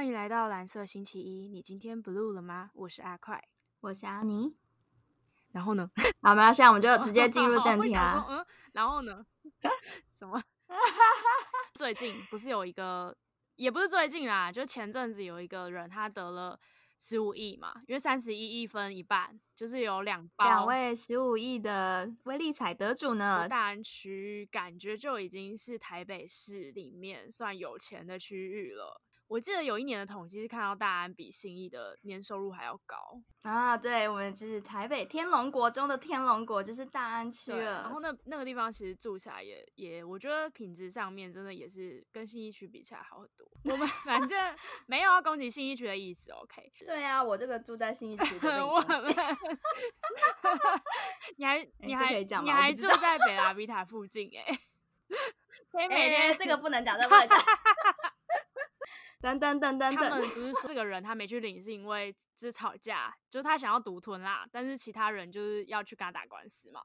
欢迎来到蓝色星期一。你今天 blue 了吗？我是阿快，我是阿尼。然后呢？好，没有，现在我们就直接进入正题啊。嗯，然后呢？什么？最近不是有一个，也不是最近啦，就前阵子有一个人他得了十五亿嘛，因为三十一亿分一半，就是有两包两位十五亿的威力彩得主呢。大安区感觉就已经是台北市里面算有钱的区域了。我记得有一年的统计是看到大安比新义的年收入还要高啊！对，我们就是台北天龙国中的天龙国，就是大安区了。然后那那个地方其实住起来也也，我觉得品质上面真的也是跟新义区比起来好很多。我们反正没有要攻击新义区的意思，OK？对啊，我这个住在新义区的，我你还你还你还住在北拉比塔附近哎？可以每天这个不能讲，这不能讲。等等等等，他们不是说这个人他没去领是因为是吵架，就是他想要独吞啦，但是其他人就是要去跟他打官司嘛。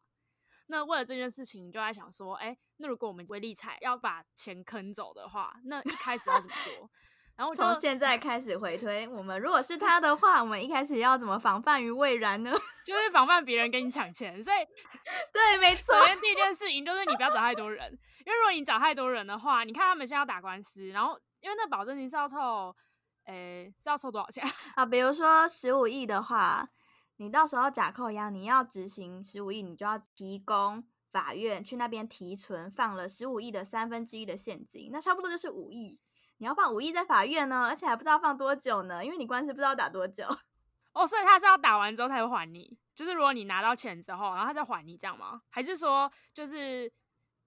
那为了这件事情，就在想说，哎，那如果我们威力彩要把钱坑走的话，那一开始要怎么做？然后从现在开始回推，我们如果是他的话，我们一开始要怎么防范于未然呢？就是防范别人跟你抢钱。所以，对，没错。首先第一件事情就是你不要找太多人，因为如果你找太多人的话，你看他们现在要打官司，然后。因为那保证金是要凑，诶，是要凑多少钱 啊？比如说十五亿的话，你到时候假扣押，你要执行十五亿，你就要提供法院去那边提存，放了十五亿的三分之一的现金，那差不多就是五亿。你要放五亿在法院呢，而且还不知道放多久呢，因为你官司不知道打多久。哦，所以他是要打完之后才会还你，就是如果你拿到钱之后，然后他再还你这样吗？还是说就是，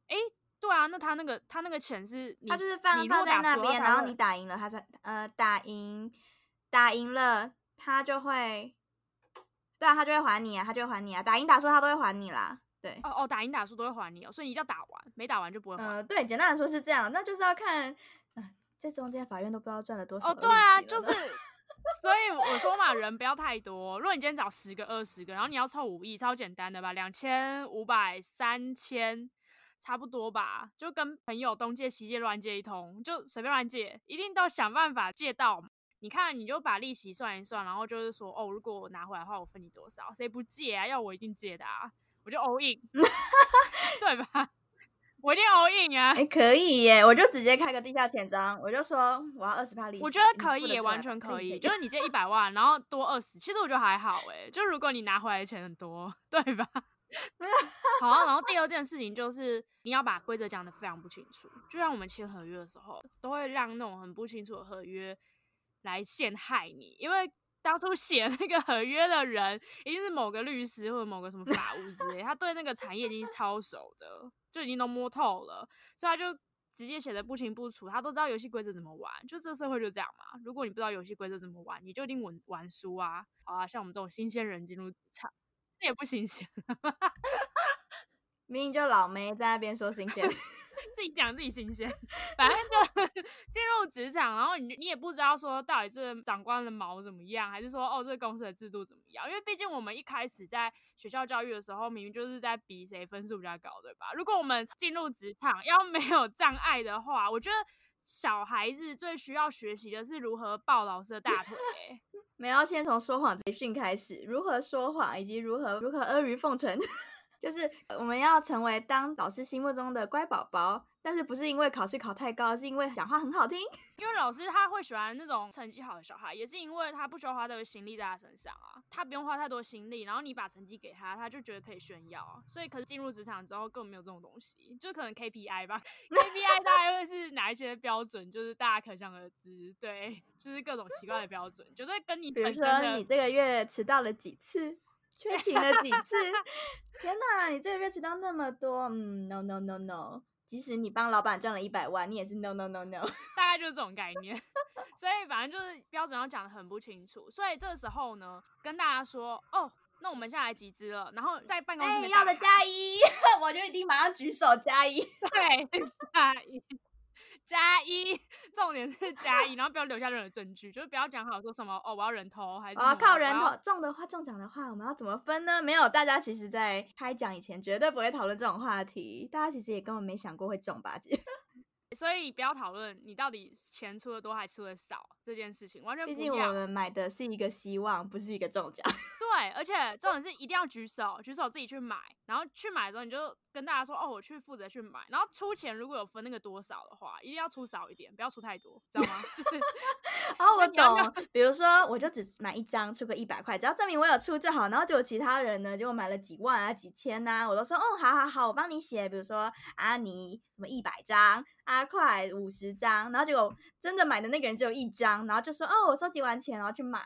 诶？对啊，那他那个他那个钱是，他就是放放在那边，然后你打赢了，他才呃打赢打赢了，他就会，对啊，他就会还你啊，他就会还你啊，打赢打输他都会还你啦，对，哦哦，打赢打输都会还你哦，所以你一定要打完，没打完就不会还。呃，对，简单来说是这样，那就是要看，嗯，这中间法院都不知道赚了多少。哦，对啊，就是，所以我说嘛，人不要太多，如果你今天找十个、二十个，然后你要凑五亿，超简单的吧，两千五百、三千。差不多吧，就跟朋友东借西借乱借一通，就随便乱借，一定都想办法借到。你看，你就把利息算一算，然后就是说，哦，如果我拿回来的话，我分你多少？谁不借啊？要我一定借的啊！我就 all in，对吧？我一定 all in 啊！哎，可以耶，我就直接开个地下钱庄，我就说我要二十趴利息。我觉得可以，完全可以。就是你借一百万，然后多二十，其实我觉得还好哎。就如果你拿回来的钱很多，对吧？好啊，然后第二件事情就是你要把规则讲的非常不清楚，就像我们签合约的时候，都会让那种很不清楚的合约来陷害你，因为当初写那个合约的人一定是某个律师或者某个什么法务之类，他对那个产业已经超熟的，就已经都摸透了，所以他就直接写的不清不楚，他都知道游戏规则怎么玩，就这社会就这样嘛。如果你不知道游戏规则怎么玩，你就一定玩玩输啊！好啊，像我们这种新鲜人进入场。这也不新鲜，明明就老梅在那边说新鲜，自己讲自己新鲜，反正就 进入职场，然后你你也不知道说到底是长官的毛怎么样，还是说哦这个公司的制度怎么样？因为毕竟我们一开始在学校教育的时候，明明就是在比谁分数比较高，对吧？如果我们进入职场要没有障碍的话，我觉得小孩子最需要学习的是如何抱老师的大腿。没要先从说谎培训开始，如何说谎以及如何如何阿谀奉承，就是我们要成为当老师心目中的乖宝宝。但是不是因为考试考太高，是因为讲话很好听。因为老师他会喜欢那种成绩好的小孩，也是因为他不需要花太多心力在他身上啊，他不用花太多心力，然后你把成绩给他，他就觉得可以炫耀。所以可是进入职场之后根本没有这种东西，就可能 KPI 吧，KPI 大概会是哪一些标准，就是大家可想而知，对，就是各种奇怪的标准，绝对跟你比如说你这个月迟到了几次，缺勤了几次，天哪，你这个月迟到那么多，嗯，no no no no。即使你帮老板赚了一百万，你也是 no no no no，大概就是这种概念。所以反正就是标准要讲的很不清楚。所以这时候呢，跟大家说哦，那我们现在来集资了，然后在办公室要的加一，我就一定马上举手加一，对，加一。加一，重点是加一，然后不要留下任何证据，就是不要讲好说什么哦，我要人头还是啊靠人头中的话中奖的话，我们要怎么分呢？没有，大家其实在开奖以前绝对不会讨论这种话题，大家其实也根本没想过会中吧？所以不要讨论你到底钱出的多还出的少这件事情，完全毕竟我。们买的是一个希望，不是一个中奖。对，而且重点是一定要举手，举手自己去买，然后去买的时候你就跟大家说，哦，我去负责去买，然后出钱如果有分那个多少的话，一定要出少一点，不要出太多，知道吗？就是哦，我 懂。比如说，我就只买一张，出个一百块，只要证明我有出就好。然后就有其他人呢，结果买了几万啊、几千呐、我都说，哦，好好好，我帮你写。比如说阿尼什么一百张，阿快五十张，然后结果真的买的那个人只有一张，然后就说，哦，我收集完钱然后去买，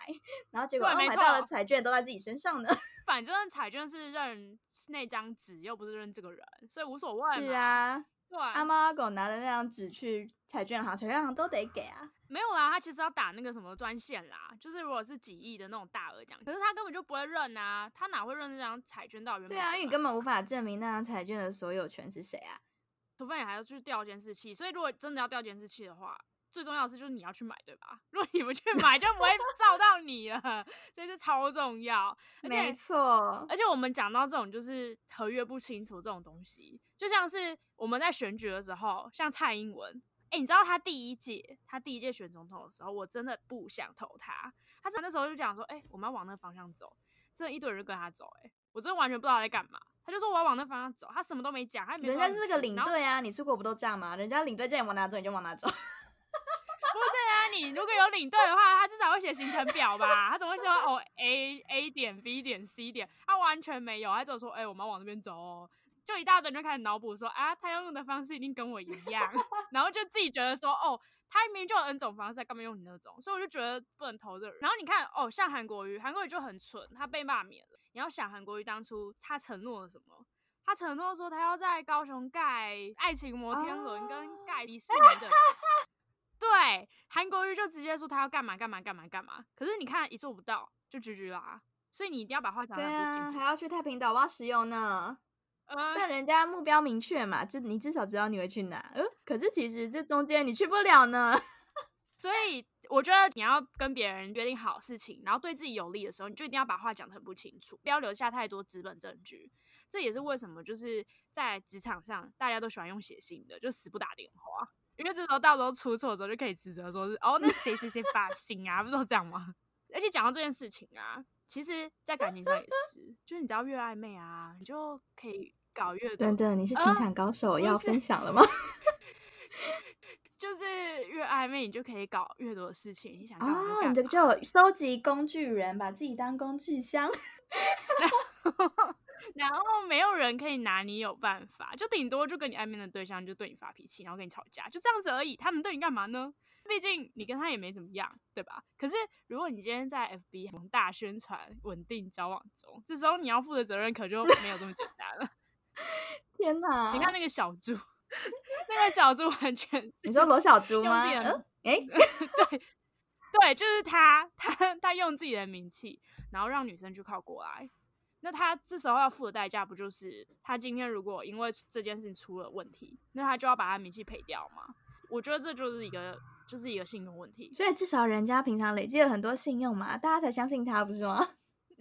然后结果哦买到了彩券都在自己身上呢。反正彩券是认那张纸，又不是认这个人，所以无所谓嘛。是啊，对，阿猫阿狗拿着那张纸去彩券行，彩券行都得给啊。没有啦，他其实要打那个什么专线啦，就是如果是几亿的那种大额奖，可是他根本就不会认啊，他哪会认那张彩券到底对啊，因为你根本无法证明那张彩券的所有权是谁啊。除非你还要去调监视器，所以如果真的要调监视器的话，最重要的是就是你要去买，对吧？如果你不去买，就不会照到你了，所以这超重要。没错，而且我们讲到这种就是合约不清楚这种东西，就像是我们在选举的时候，像蔡英文，哎、你知道他第一届他第一届选总统的时候，我真的不想投他。他那时候就讲说，哎、我们要往那个方向走，真的一堆人就跟他走、哎，我真的完全不知道他在干嘛。他就说我要往那方向走，他什么都没讲，他没人家是个领队啊，你出国不都这样吗？人家领队叫你往哪走你就往哪走。啊，你如果有领队的话，他至少会写行程表吧？他怎么会说哦 A A 点 B 点 C 点？他完全没有，他只有说哎、我们要往那边走哦。就一大堆人就开始脑补说啊，他要用的方式一定跟我一样，然后就自己觉得说哦，他明明就有 N 种方式，干嘛用你那种？所以我就觉得不能投这。然后你看哦，像韩国瑜，韩国瑜就很蠢，他被罢免了。你要想韩国瑜当初他承诺了什么？他承诺说他要在高雄盖爱情摩天轮跟盖迪士尼的。对，韩国瑜就直接说他要干嘛干嘛干嘛干嘛，可是你看一做不到就拒绝啦，所以你一定要把话讲对啊。还要去太平岛挖石油呢。呃，但人家目标明确嘛，至你至少知道你会去哪。呃，可是其实这中间你去不了呢。所以我觉得你要跟别人约定好事情，然后对自己有利的时候，你就一定要把话讲得很不清楚，不要留下太多资本证据。这也是为什么就是在职场上大家都喜欢用写信的，就死不打电话，因为这时候到时候出错的时候就可以指责说是哦，那谁谁谁发信啊，不是都这样吗？而且讲到这件事情啊，其实，在感情上也是，就是你只要越暧昧啊，你就可以搞越多等等，你是啊情场高手，要分享了吗？就是越暧昧，你就可以搞越多的事情。你想干嘛就哦，你这个就收集工具人，把自己当工具箱。然后没有人可以拿你有办法，就顶多就跟你暧昧的对象就对你发脾气，然后跟你吵架，就这样子而已。他们对你干嘛呢？毕竟你跟他也没怎么样，对吧？可是如果你今天在 FB 广大宣传稳定交往中，这时候你要负的责任可就没有这么简单了。天哪！你看那个小猪，那个小猪完全你说罗小猪用吗？哎，对对，就是他，他他用自己的名气，然后让女生去靠过来。那他这时候要付的代价，不就是他今天如果因为这件事情出了问题，那他就要把他名气赔掉吗？我觉得这就是一个就是一个信用问题。所以至少人家平常累积了很多信用嘛，大家才相信他，不是吗？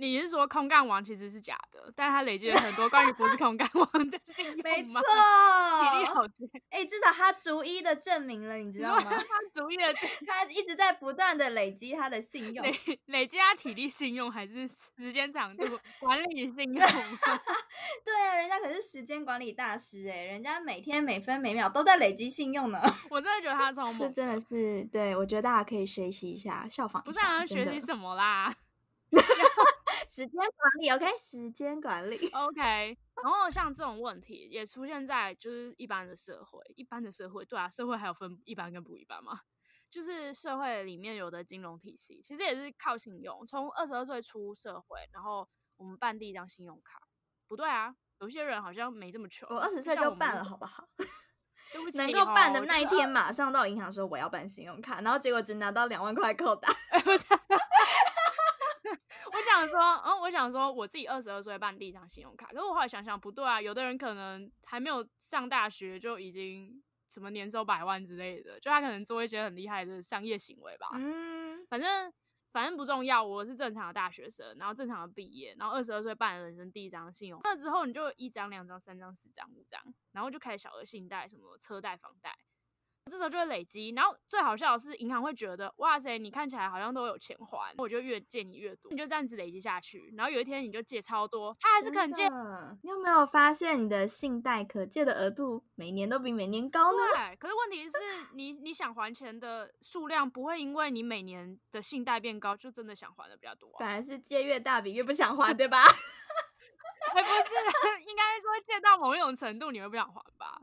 你是说空干王其实是假的，但是他累积了很多关于不是空干王的 信用没吗？错，体力好强，哎、至少他逐一的证明了，你知道吗？他逐一的他 一直在不断的累积他的信用。累累积他体力信用还是时间长度管理信用吗？对啊，人家可是时间管理大师哎，人家每天每分每秒都在累积信用呢。我真的觉得他超这猛，真的是，对我觉得大家可以学习一下，效仿一下。不是让他真的学习什么啦时间管理，OK？时间管理。？OK，然后像这种问题也出现在就是一般的社会，一般的社会，对啊，社会还有分一般跟不一般嘛。就是社会里面有的金融体系，其实也是靠信用。从二十二岁出社会，然后我们办第一张信用卡，不对啊，有些人好像没这么穷。我二十岁就办了，好不好？对不起能够办的哦那一天，就是马上到银行说我要办信用卡，然后结果只拿到两万块扣打。想说，我自己二十二岁办第一张信用卡，可是我后来想想不对啊，有的人可能还没有上大学就已经什么年收百万之类的，就他可能做一些很厉害的商业行为吧。嗯，反正反正不重要，我是正常的大学生，然后正常的毕业，然后二十二岁办了人生第一张信用，那之后你就一张、两张、三张、四张、五张，然后就开始小额信贷，什么车贷、房贷。这时候就会累积，然后最好笑的是，银行会觉得哇塞，你看起来好像都有钱还，我就越借你越多，你就这样子累积下去，然后有一天你就借超多，他还是可能借。你有没有发现你的信贷可借的额度每年都比每年高呢？对，可是问题是你你想还钱的数量不会因为你每年的信贷变高，就真的想还的比较多，反而是借越大笔越 不想还，对吧？还不是，应该说借到某一种程度你会不想还吧？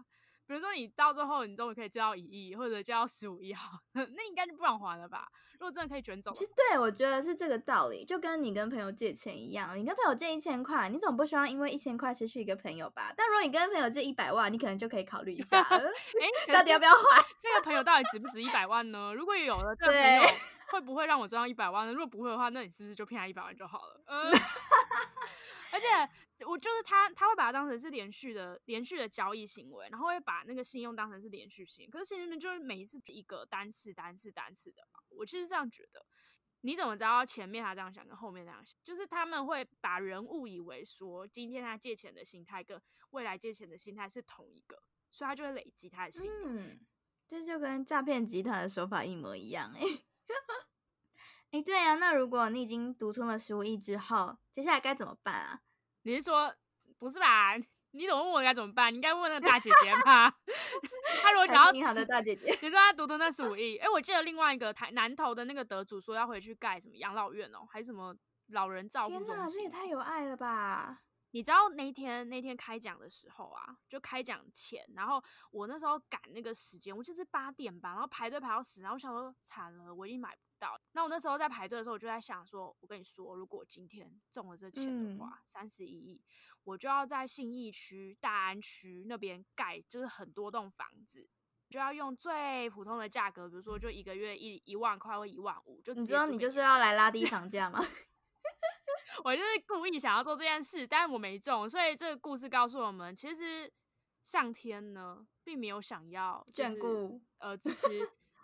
比如说你到最后你终于可以借到一亿或者借到十五亿好，那应该就不想还了吧？如果真的可以卷走，其实对我觉得是这个道理，就跟你跟朋友借钱一样，你跟朋友借一千块，你总不希望因为一千块失去一个朋友吧？但如果你跟朋友借一百万，你可能就可以考虑一下，哎，到底要不要还？这个朋友到底值不值一百万呢？如果有了这个朋友，会不会让我赚到一百万呢？如果不会的话，那你是不是就骗他一百万就好了？嗯。而且我就是他，他会把它当成是连续的、连续的交易行为，然后会把那个信用当成是连续性。可是信用就是每一次一个单次、单次、单次的嘛。我其实这样觉得，你怎么知道前面他这样想跟后面这样想？就是他们会把人误以为说，今天他借钱的心态跟未来借钱的心态是同一个，所以他就会累积他的信用。嗯，这就跟诈骗集团的手法一模一样哎。哎，对啊，那如果你已经独吞了十五亿之后，接下来该怎么办啊？你是说不是吧？你怎么问我该怎么办？你应该问那个大姐姐吧。他如果想要银行的大姐姐，你说他独吞那十五亿？哎，我记得另外一个台南投的那个得主说要回去盖什么养老院哦，还是什么老人照顾中心？天哪，这也太有爱了吧！你知道那天那天开奖的时候啊，就开奖前，然后我那时候赶那个时间，我就是八点吧，然后排队排到死，然后我想说惨了，我已经买不到。那我那时候在排队的时候，我就在想说，我跟你说，如果今天中了这钱的话，三十一亿，我就要在信义区、大安区那边盖，就是很多栋房子，就要用最普通的价格，比如说就一个月一一万块或一万五，就你知道你就是要来拉低房价吗？我就是故意想要做这件事，但是我没中，所以这个故事告诉我们，其实上天呢并没有想要眷顾呃支持，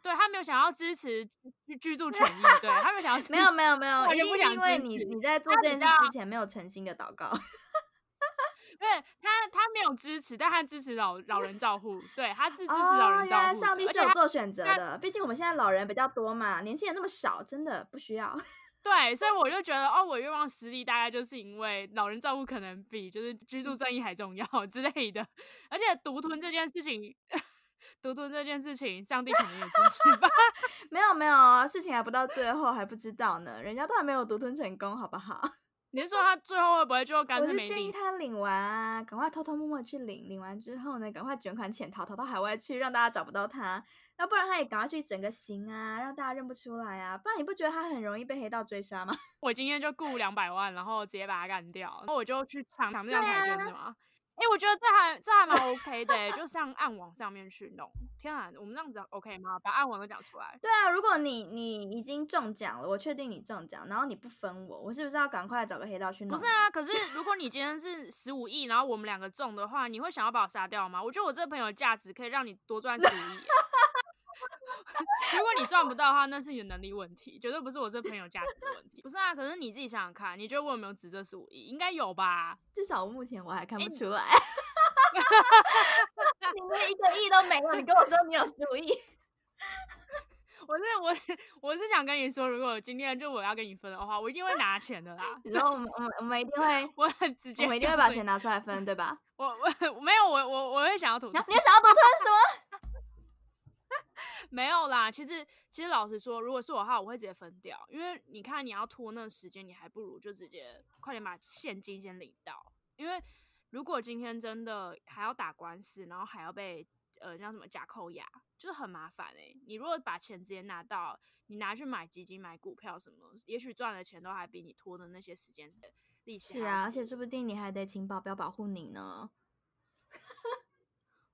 对他没有想要支持居居住权益，对他没有想要，没有没有没有，一定是因为你你在做这件事之前没有诚心的祷告，对他他没有支持，但他支持老老人照护，对他是支持老人照护，上帝是有做选择的，毕竟我们现在老人比较多嘛，年轻人那么少，真的不需要。对，所以我就觉得哦，我愿望实力大概就是因为老人照顾可能比就是居住正义还重要之类的，而且独吞这件事情，独吞这件事情，上帝可能也支持吧？没有没有，事情还不到最后还不知道呢，人家都还没有独吞成功，好不好？你是说他最后会不会就干脆没领？我是建议他领完啊，赶快偷偷摸摸去领，领完之后呢，赶快卷款潜逃，逃到海外去，让大家找不到他。要不然他也赶快去整个型啊，让大家认不出来啊！不然你不觉得他很容易被黑道追杀吗？我今天就雇两百万，然后直接把他干掉，然后我就去抢抢这张彩券是吗？哎，我觉得这还这还蛮 OK 的，就像暗网上面去弄。天啊，我们这样子 OK 吗？把暗网都讲出来。对啊，如果你你已经中奖了，我确定你中奖，然后你不分我，我是不是要赶快找个黑道去弄？不是啊，可是如果你今天是十五亿，然后我们两个中的话，你会想要把我杀掉吗？我觉得我这个朋友的价值可以让你多赚十五亿。如果你赚不到的话，那是你的能力问题，绝对不是我这朋友价值的问题。不是啊，可是你自己想想看，你觉得我有没有值这十五亿？应该有吧？至少目前我还看不出来。你连一个亿都没有，你跟我说你有十五亿？我是我我是想跟你说，如果今天就我要跟你分的话，我一定会拿钱的啦。然后我们我们我们一定会，我很直接，我们一定会 把钱拿出来分，对吧？我我没有，我我我会想要吐。你要想要独吞什么？没有啦，其实其实老实说，如果是我的话，我会直接分掉，因为你看你要拖那时间，你还不如就直接快点把现金先领到。因为如果今天真的还要打官司，然后还要被呃叫什么假扣押，就是很麻烦哎。你如果把钱直接拿到，你拿去买基金、买股票什么，也许赚的钱都还比你拖的那些时间利息。是啊，而且说不定你还得请保镖保护你呢。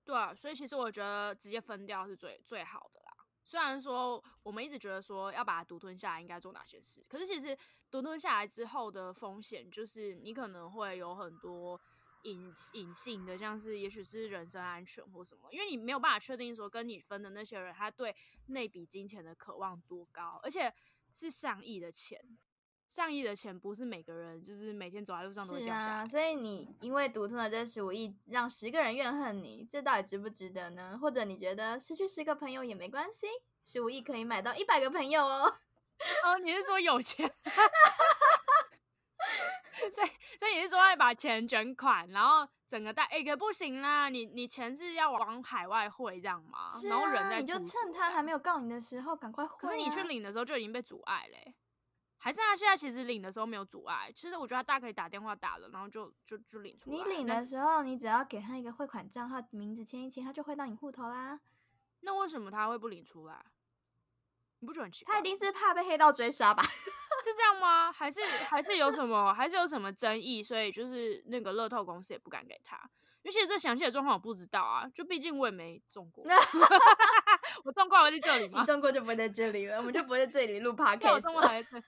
对啊，所以其实我觉得直接分掉是最最好的啦。虽然说我们一直觉得说要把它独吞下来应该做哪些事，可是其实独吞下来之后的风险就是你可能会有很多隐隐性的，像是也许是人身安全或什么，因为你没有办法确定说跟你分的那些人他对那笔金钱的渴望多高，而且是上亿的钱。上亿的钱不是每个人就是每天走在路上都会掉下来。啊，所以你因为独吞了这十五亿，让十个人怨恨你，这到底值不值得呢？或者你觉得失去十个朋友也没关系，十五亿可以买到一百个朋友哦？哦，你是说有钱？所以，所以你是说要把钱卷款，然后整个带？哎、可不行啦，你你钱是要往海外汇这样吗？是然后人在，你就趁他还没有告你的时候赶快汇、啊。可是你去领的时候就已经被阻碍嘞、还是他现在其实领的时候没有阻碍？其实我觉得他大可以打电话打了，然后就就就领出来。你领的时候，你只要给他一个汇款账号，名字签一签，他就汇到你户头啦。那为什么他会不领出来？你不觉得很奇怪？他一定是怕被黑道追杀吧？是这样吗？还是还是有什么还是有什么争议？所以就是那个乐透公司也不敢给他。因为其实这详细的状况我不知道啊，就毕竟我也没中过。我中过还会在这里吗你？中过就不会在这里了，我们就不会在这里录对，我 podcast 中过了。还在这。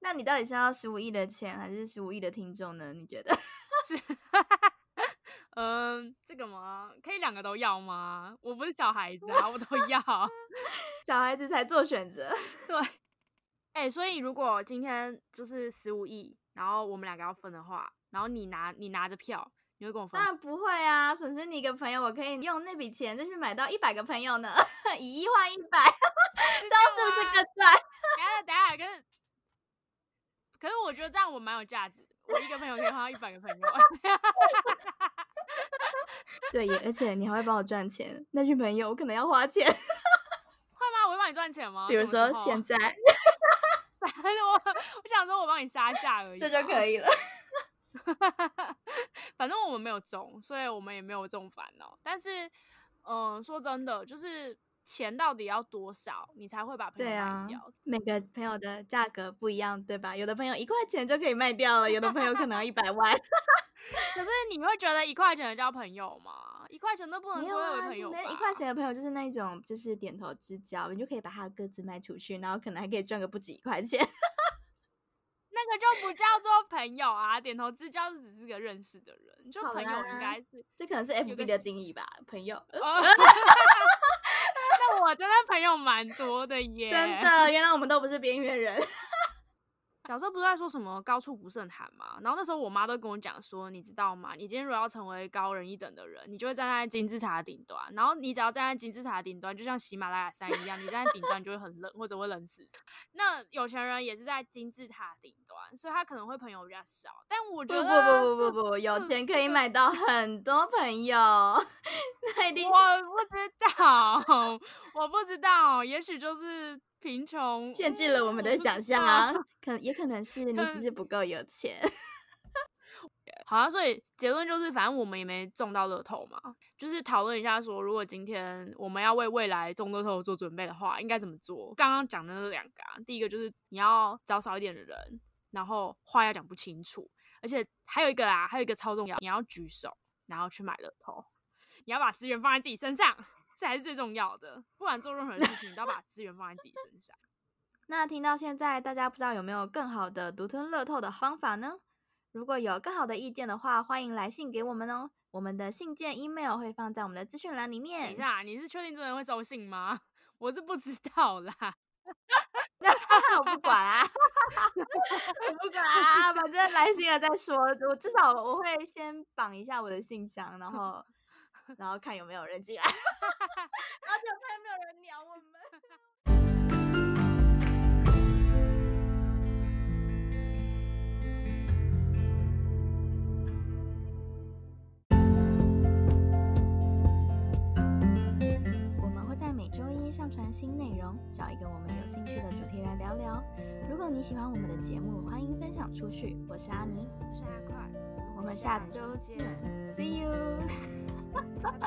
那你到底是要十五亿的钱，还是十五亿的听众呢？你觉得？是，嗯，这个吗？可以两个都要吗？我不是小孩子啊，我都 要。小孩子才做选择。对，哎、所以如果今天就是十五亿，然后我们两个要分的话，然后你拿你拿着票，你会跟我分当？然不会啊，损失你一个朋友，我可以用那笔钱再去买到一百个朋友呢，以一换一百，这样是不是更赚？等一下等下，可是可是我觉得这样我蛮有价值的，我一个朋友可以换到一百个朋友。对耶，而且你还会帮我赚钱，那群朋友我可能要花钱，会吗？我会帮你赚钱吗？比如说现 在我我想说我帮你杀价而已，这就可以。以了。反正我们没有中，所以我们也没有这种烦恼。但是，嗯、说真的，就是钱到底要多少，你才会把朋友卖掉？，每个朋友的价格不一样，对吧？有的朋友一块钱就可以卖掉了，有的朋友可能要一百万。可是你会觉得一块钱的交朋友吗？一块钱都不能没有啊归为朋，友一块钱的朋友就是那种就是点头之交，你就可以把他的各自卖出去，然后可能还可以赚个不止一块钱。那个就不叫做朋友啊，点头之交只是个认识的人，就朋友应该是。这可能是 FB 的定义吧，朋友。我真的朋友蛮多的耶，真。的，原来我们都不是边缘人。小时候不是在说什么高处不胜寒嘛，然后那时候我妈都跟我讲说，你知道吗？你今天如果要成为高人一等的人，你就会站在金字塔的顶端，然后你只要站在金字塔的顶端，就像喜马拉雅山一样，你站在顶端就会很冷，或者会冷死。那有钱人也是在金字塔顶端，所以他可能会朋友比较少，但我觉不得不不不不不，有这钱可以买到很多朋友，那一定我不知道，我不知道，也许就是贫穷限制了我们的想象啊。可也可能是你可只是不够有钱。好啊，所以结论就是，反正我们也没中到乐透嘛，就是讨论一下说，如果今天我们要为未来中乐透做准备的话，应该怎么做？刚刚讲的那两个、啊，第一个就是你要找少一点的人，然后话要讲不清楚，而且还有一个啊，还有一个超重要，你要举手，然后去买乐透，你要把资源放在自己身上，这才是最重要的。不管做任何事情，你都要把资源放在自己身上。那听到现在，大家不知道有没有更好的独吞乐透的方法呢？如果有更好的意见的话，欢迎来信给我们哦。我们的信件 email 会放在我们的资讯栏里面等一。下，你是确定真的会收信吗？我是不知道啦。我不管啊，我不管啊，反正来信了再说。我至少我会先绑一下我的信箱，然后然后看有没有人进来，然后就看有没有人鸟我们。我们会在每周一上传新内容，找一个我们有兴趣的主题来聊聊。如果你喜欢我们的节目，欢迎分享出去。我是阿尼，我是阿快，我们下下周见，See you。拜拜。